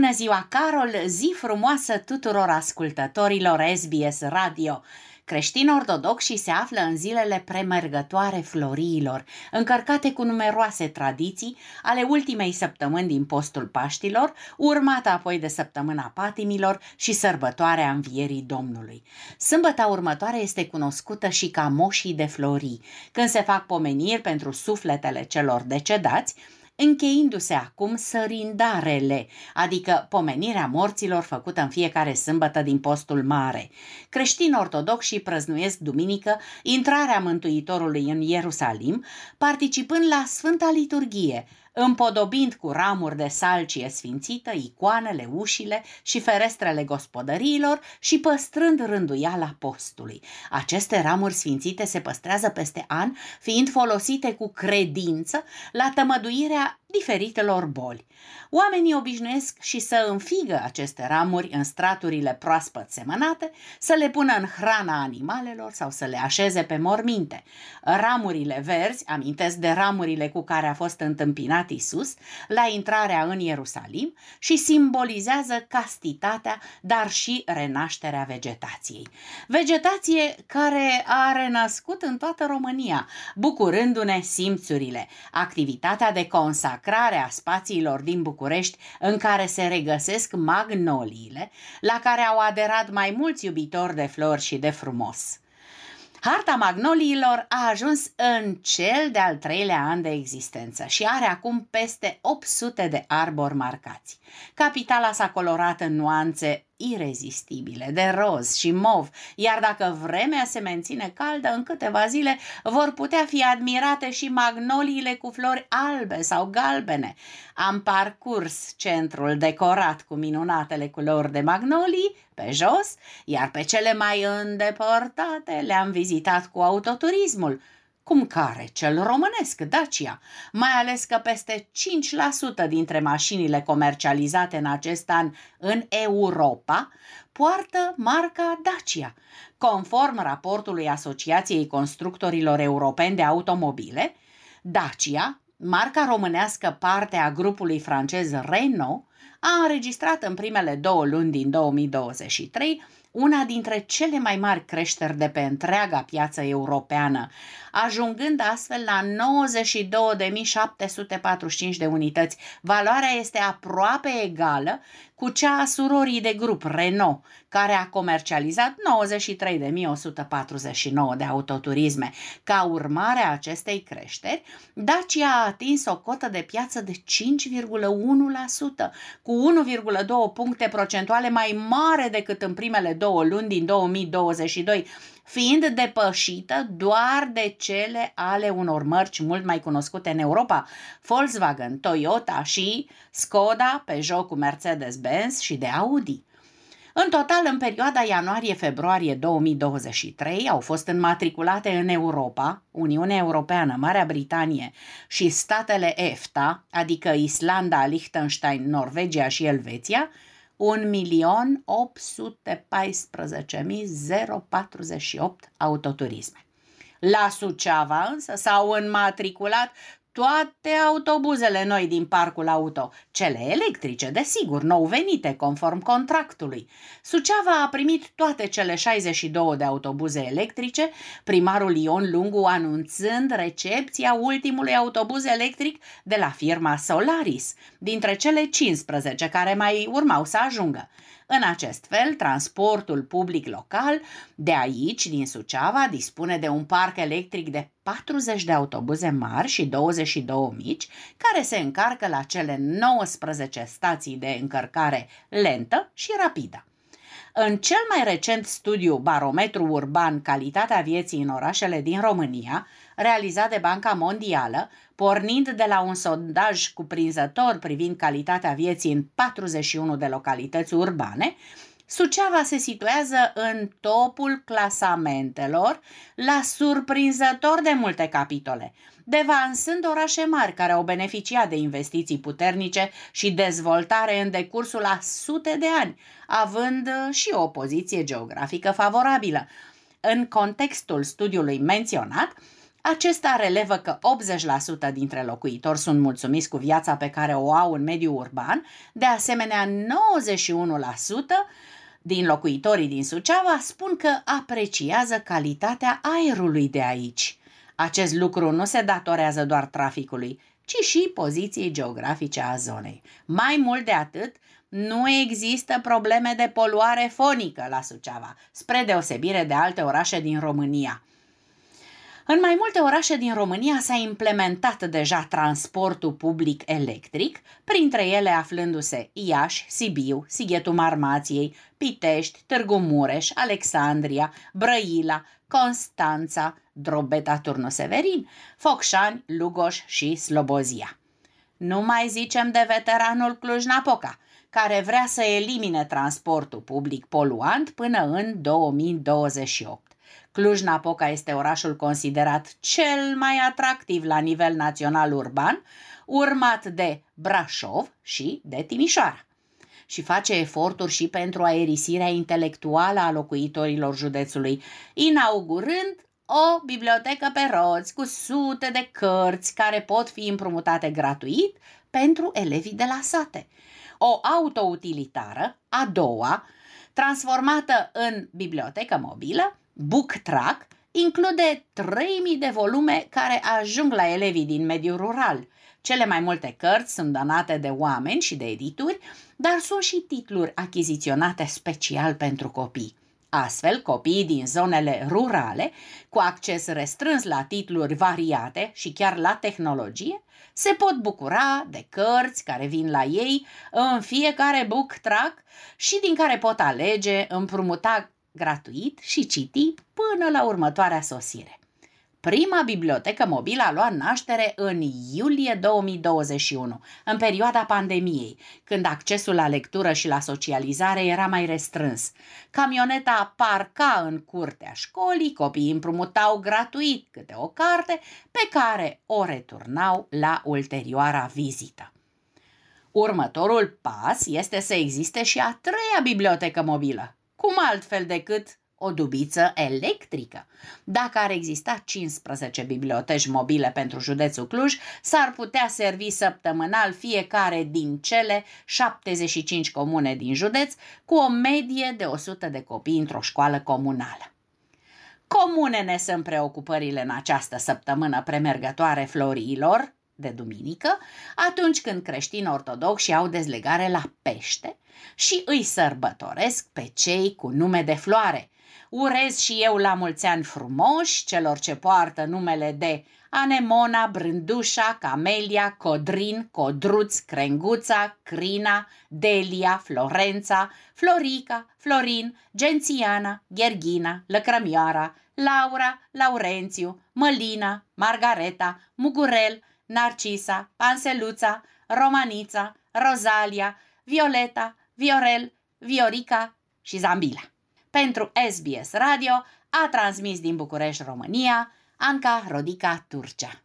Bună ziua, Carol! Zi frumoasă tuturor ascultătorilor SBS Radio! Creștini ortodoxi se află în zilele premergătoare floriilor, încărcate cu numeroase tradiții ale ultimei săptămâni din postul Paștilor, urmată apoi de săptămâna patimilor și sărbătoarea învierii Domnului. Sâmbăta următoare este cunoscută și ca moșii de florii, când se fac pomeniri pentru sufletele celor decedați, încheindu-se acum sărindarele, adică pomenirea morților făcută în fiecare sâmbătă din postul mare. Creștini ortodoxi prăznuiesc duminică intrarea Mântuitorului în Ierusalim, participând la Sfânta Liturghie, împodobind cu ramuri de salcie sfințită icoanele, ușile și ferestrele gospodăriilor și păstrând rânduiala postului. Aceste ramuri sfințite se păstrează peste an, fiind folosite cu credință la tămăduirea diferitelor boli. Oamenii obișnuiesc și să înfigă aceste ramuri în straturile proaspăt semănate, să le pună în hrana animalelor sau să le așeze pe morminte. Ramurile verzi amintesc de ramurile cu care a fost întâmpinat Isus la intrarea în Ierusalim și simbolizează castitatea, dar și renașterea vegetației. Vegetație care a renăscut în toată România, bucurându-ne simțurile. Activitatea de consacrare a spațiilor din București în care se regăsesc magnoliile, la care au aderat mai mulți iubitori de flori și de frumos. Harta magnoliilor a ajuns în cel de-al treilea an de existență și are acum peste 800 de arbori marcați. Capitala s-a colorat în nuanțe irezistibile, de roz și mov, iar dacă vremea se menține caldă, în câteva zile vor putea fi admirate și magnoliile cu flori albe sau galbene. Am parcurs centrul decorat cu minunatele culori de magnolii pe jos, iar pe cele mai îndepărtate le-am vizitat cu autoturismul cum care cel românesc, Dacia, mai ales că peste 5% dintre mașinile comercializate în acest an în Europa poartă marca Dacia. Conform raportului Asociației Constructorilor Europeni de Automobile, Dacia, marca românească parte a grupului francez Renault, a înregistrat în primele două luni din 2023 una dintre cele mai mari creșteri de pe întreaga piață europeană, ajungând astfel la 92.745 de unități. Valoarea este aproape egală cu cea a surorii de grup Renault, care a comercializat 93.149 de autoturisme. Ca urmare a acestei creșteri, Dacia a atins o cotă de piață de 5,1%, cu 1,2 puncte procentuale mai mare decât în primele două luni din 2022, fiind depășită doar de cele ale unor mărci mult mai cunoscute în Europa, Volkswagen, Toyota și Skoda, Peugeot cu Mercedes-Benz și de Audi. În total, în perioada ianuarie-februarie 2023 au fost înmatriculate în Europa, Uniunea Europeană, Marea Britanie și statele EFTA, adică Islanda, Liechtenstein, Norvegia și Elveția, 1.814.048 autoturisme. La Suceava însă s-au înmatriculat toate autobuzele noi din parcul auto, cele electrice, desigur, nou venite, conform contractului. Suceava a primit toate cele 62 de autobuze electrice, primarul Ion Lungu anunțând recepția ultimului autobuz electric de la firma Solaris, dintre cele 15 care mai urmau să ajungă. În acest fel, transportul public local de aici, din Suceava, dispune de un parc electric de 40 de autobuze mari și 22 mici, care se încarcă la cele 19 stații de încărcare lentă și rapidă. În cel mai recent studiu Barometru Urban Calitatea vieții în orașele din România, realizat de Banca Mondială, pornind de la un sondaj cuprinzător privind calitatea vieții în 41 de localități urbane, Suceava se situează în topul clasamentelor la surprinzător de multe capitole, devansând orașe mari care au beneficiat de investiții puternice și dezvoltare în decursul a sute de ani, având și o poziție geografică favorabilă. În contextul studiului menționat, Acesta relevă că 80% dintre locuitori sunt mulțumiți cu viața pe care o au în mediul urban, de asemenea 91% din locuitorii din Suceava spun că apreciază calitatea aerului de aici. Acest lucru nu se datorează doar traficului, ci și poziției geografice a zonei. Mai mult de atât, nu există probleme de poluare fonică la Suceava, spre deosebire de alte orașe din România. În mai multe orașe din România s-a implementat deja transportul public electric, printre ele aflându-se Iași, Sibiu, Sighetul Marmației, Pitești, Târgu Mureș, Alexandria, Brăila, Constanța, Drobeta Turnu Severin, Focșani, Lugoș și Slobozia. Nu mai zicem de veteranul Cluj-Napoca, care vrea să elimine transportul public poluant până în 2028. Cluj-Napoca este orașul considerat cel mai atractiv la nivel național urban, urmat de Brașov și de Timișoara. Și face eforturi și pentru aerisirea intelectuală a locuitorilor județului, inaugurând o bibliotecă pe roți cu sute de cărți care pot fi împrumutate gratuit pentru elevii de la sate. O autoutilitară, a doua, transformată în bibliotecă mobilă, Book Track include 3000 de volume care ajung la elevii din mediul rural. Cele mai multe cărți sunt donate de oameni și de edituri, dar sunt și titluri achiziționate special pentru copii. Astfel, copiii din zonele rurale, cu acces restrâns la titluri variate și chiar la tehnologie, se pot bucura de cărți care vin la ei în fiecare book track și din care pot alege, împrumuta gratuit și citi până la următoarea sosire. Prima bibliotecă mobilă a luat naștere în iulie 2021, în perioada pandemiei, când accesul la lectură și la socializare era mai restrâns. Camioneta parca în curtea școlii, copiii împrumutau gratuit câte o carte pe care o returnau la ulterioara vizită. Următorul pas este să existe și a treia bibliotecă mobilă, cum altfel decât o dubiță electrică. Dacă ar exista 15 biblioteci mobile pentru județul Cluj, s-ar putea servi săptămânal fiecare din cele 75 comune din județ cu o medie de 100 de copii într-o școală comunală. Comunene sunt preocupările în această săptămână premergătoare florilor, de duminică, atunci când creștini ortodoxi au dezlegare la pește și îi sărbătoresc pe cei cu nume de floare. Urez și eu la mulți ani frumoși celor ce poartă numele de Anemona, Brândușa, Camelia, Codrin, Codruț, Crenguța, Crina, Delia, Florența, Florica, Florin, Gențiana, Gherghina, Lăcrămioara, Laura, Laurențiu, Mălina, Margareta, Mugurel, Narcisa, Panseluța, Romanița, Rozalia, Violeta, Viorel, Viorica și Zambila. Pentru SBS Radio a transmis din București, România, Anca Rodica Turcea.